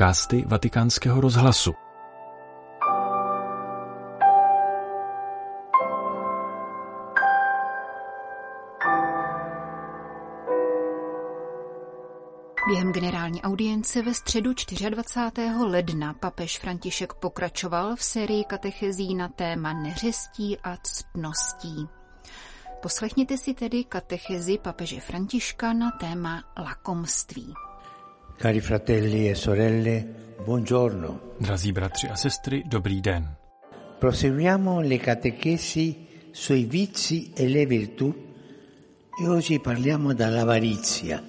podcasty Vatikánského rozhlasu. Během generální audience ve středu 24. ledna papež František pokračoval v sérii katechezí na téma neřestí a ctností. Poslechněte si tedy katechezi papeže Františka na téma lakomství. Cari fratelli e sorelle, buongiorno. Drazí bratři a sestry, dobrý den. Proseguiamo le catechesi sui vizi e le virtù e oggi parliamo dall'avarizia,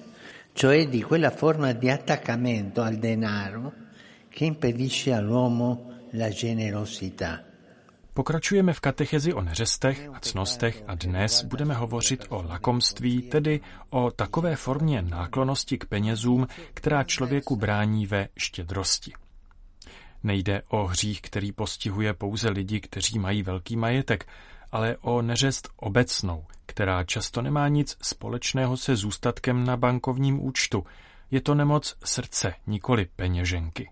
cioè di quella forma di attaccamento al denaro che impedisce all'uomo la generosità. Pokračujeme v katechezi o neřestech a cnostech a dnes budeme hovořit o lakomství, tedy o takové formě náklonosti k penězům, která člověku brání ve štědrosti. Nejde o hřích, který postihuje pouze lidi, kteří mají velký majetek, ale o neřest obecnou, která často nemá nic společného se zůstatkem na bankovním účtu. Je to nemoc srdce, nikoli peněženky.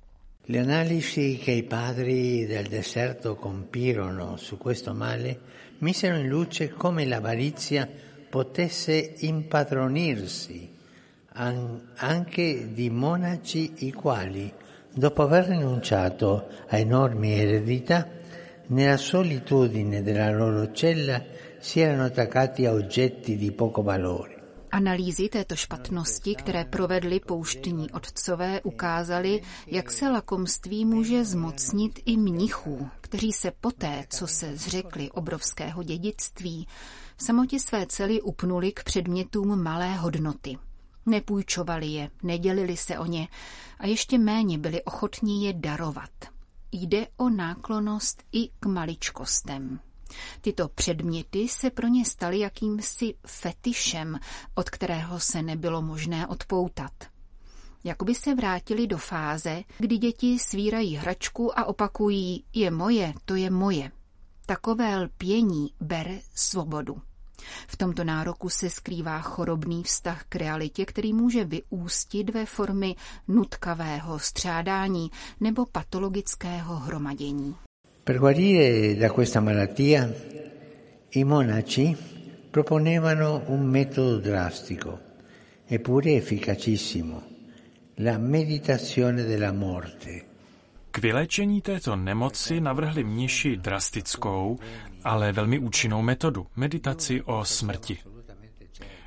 Le analisi che i padri del deserto compirono su questo male misero in luce come l'avarizia potesse impadronirsi anche di monaci i quali, dopo aver rinunciato a enormi eredità, nella solitudine della loro cella si erano attaccati a oggetti di poco valore. Analýzy této špatnosti, které provedly pouštní otcové, ukázaly, jak se lakomství může zmocnit i mnichů, kteří se poté, co se zřekli obrovského dědictví, v samotě své cely upnuli k předmětům malé hodnoty. Nepůjčovali je, nedělili se o ně a ještě méně byli ochotní je darovat. Jde o náklonost i k maličkostem. Tyto předměty se pro ně staly jakýmsi fetišem, od kterého se nebylo možné odpoutat. Jakoby se vrátili do fáze, kdy děti svírají hračku a opakují je moje, to je moje. Takové lpění bere svobodu. V tomto nároku se skrývá chorobný vztah k realitě, který může vyústit ve formy nutkavého střádání nebo patologického hromadění. Per guarire da questa malattia i monaci proponevano un metodo drastico eppure efficacissimo, la meditazione della morte. K vylečení této nemoci navrhli mniši drastickou, ale velmi účinnou metodu, meditaci o smrti.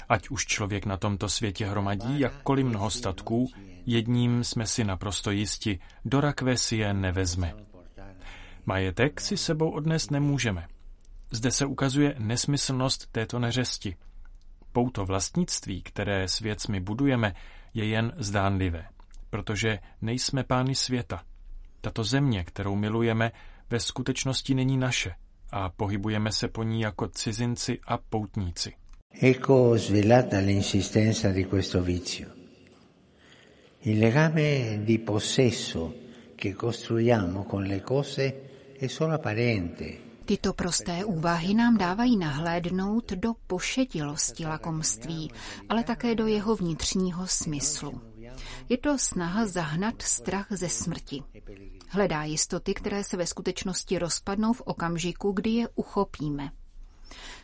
Ať už člověk na tomto světě hromadí jakkoliv mnoho statků, jedním jsme si naprosto jisti, do rakve si je nevezme. Majetek si sebou odnést nemůžeme. Zde se ukazuje nesmyslnost této neřesti. Pouto vlastnictví, které s věcmi budujeme, je jen zdánlivé, protože nejsme pány světa. Tato země, kterou milujeme, ve skutečnosti není naše a pohybujeme se po ní jako cizinci a poutníci. Ecco svelata l'insistenza di questo vizio. Il legame di possesso che costruiamo con le cose. Tyto prosté úvahy nám dávají nahlédnout do pošetilosti lakomství, ale také do jeho vnitřního smyslu. Je to snaha zahnat strach ze smrti. Hledá jistoty, které se ve skutečnosti rozpadnou v okamžiku, kdy je uchopíme.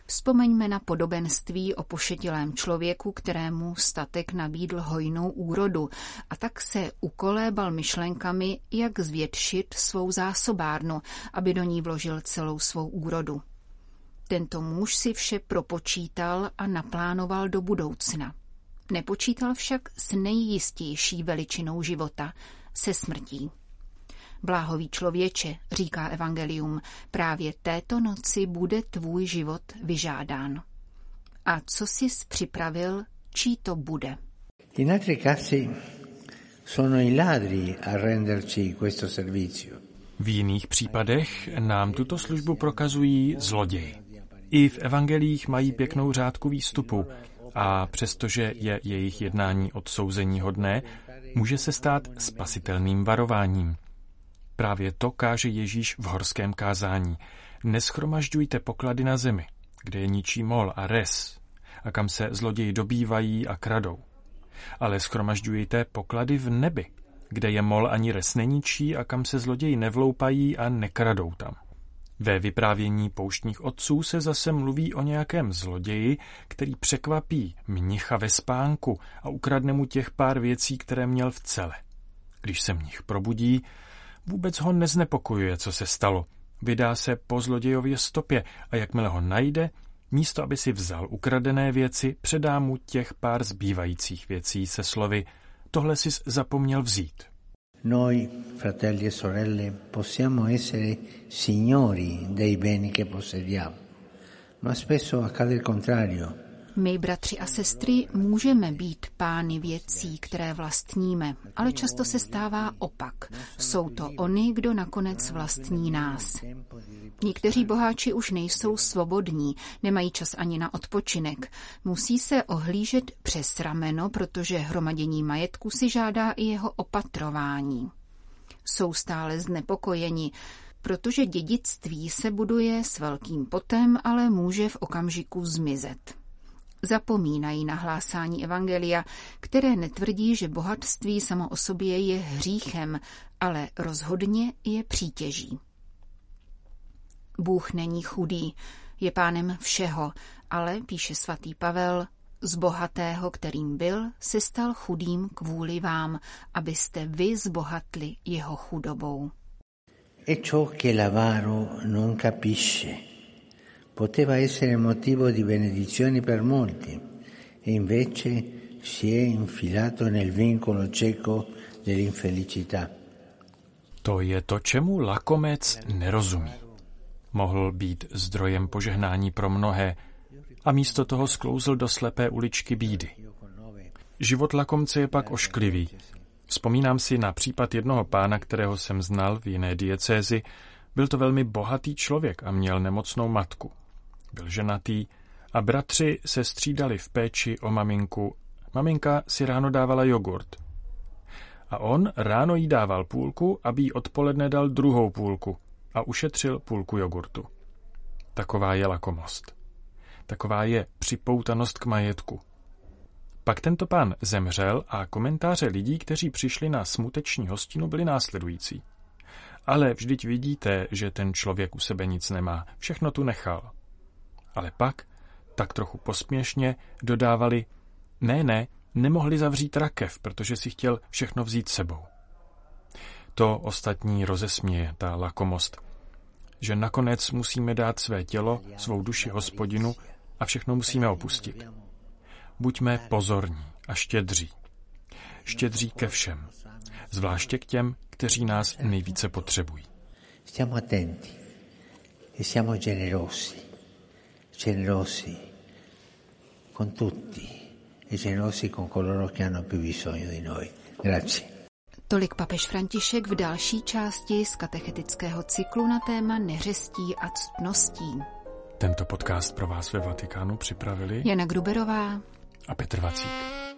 Vzpomeňme na podobenství o pošetilém člověku, kterému statek nabídl hojnou úrodu a tak se ukolébal myšlenkami, jak zvětšit svou zásobárnu, aby do ní vložil celou svou úrodu. Tento muž si vše propočítal a naplánoval do budoucna. Nepočítal však s nejjistější veličinou života, se smrtí. Bláhový člověče, říká Evangelium, právě této noci bude tvůj život vyžádán. A co jsi připravil, čí to bude? In altri casi sono i ladri a renderci questo servizio. V jiných případech nám tuto službu prokazují zloději. I v evangelích mají pěknou řádku výstupu a přestože je jejich jednání odsouzení hodné, může se stát spasitelným varováním – Právě to káže Ježíš v horském kázání. Neschromažďujte poklady na zemi, kde je ničí mol a res, a kam se zloději dobývají a kradou. Ale schromažďujte poklady v nebi, kde je mol ani res neničí a kam se zloději nevloupají a nekradou tam. Ve vyprávění pouštních otců se zase mluví o nějakém zloději, který překvapí mnicha ve spánku a ukradne mu těch pár věcí, které měl v cele. Když se mnich probudí, vůbec ho neznepokojuje, co se stalo. Vydá se po zlodějově stopě a jakmile ho najde, místo aby si vzal ukradené věci, předá mu těch pár zbývajících věcí se slovy tohle si zapomněl vzít. Noi, fratelli e sorelle, possiamo essere signori dei beni che possediamo, ma spesso accade il contrario. My, bratři a sestry, můžeme být pány věcí, které vlastníme, ale často se stává opak. Jsou to oni, kdo nakonec vlastní nás. Někteří boháči už nejsou svobodní, nemají čas ani na odpočinek. Musí se ohlížet přes rameno, protože hromadění majetku si žádá i jeho opatrování. Jsou stále znepokojeni, protože dědictví se buduje s velkým potem, ale může v okamžiku zmizet zapomínají na hlásání Evangelia, které netvrdí, že bohatství samo o sobě je hříchem, ale rozhodně je přítěží. Bůh není chudý, je pánem všeho, ale, píše svatý Pavel, z bohatého, kterým byl, se stal chudým kvůli vám, abyste vy zbohatli jeho chudobou. E ciò che l'avaro non capisce poteva essere motivo di benedizione per molti e invece si è infilato nel vincolo cieco dell'infelicità. To je to, čemu lakomec nerozumí. Mohl být zdrojem požehnání pro mnohé a místo toho sklouzl do slepé uličky bídy. Život lakomce je pak ošklivý. Vzpomínám si na případ jednoho pána, kterého jsem znal v jiné diecézi. Byl to velmi bohatý člověk a měl nemocnou matku. Byl ženatý a bratři se střídali v péči o maminku. Maminka si ráno dávala jogurt. A on ráno jí dával půlku, aby jí odpoledne dal druhou půlku a ušetřil půlku jogurtu. Taková je lakomost. Taková je připoutanost k majetku. Pak tento pán zemřel a komentáře lidí, kteří přišli na smuteční hostinu, byly následující. Ale vždyť vidíte, že ten člověk u sebe nic nemá, všechno tu nechal. Ale pak, tak trochu posměšně, dodávali, ne, ne, nemohli zavřít rakev, protože si chtěl všechno vzít sebou. To ostatní rozesměje, ta lakomost, že nakonec musíme dát své tělo, svou duši hospodinu a všechno musíme opustit. Buďme pozorní a štědří. Štědří ke všem, zvláště k těm, kteří nás nejvíce potřebují. Stiamo attenti e siamo generosi generosi con tutti e generosi con coloro che hanno più bisogno di noi. Grazie. Tolik papež František v další části z katechetického cyklu na téma neřestí a ctností. Tento podcast pro vás ve Vatikánu připravili Jana Gruberová a Petr Vacík.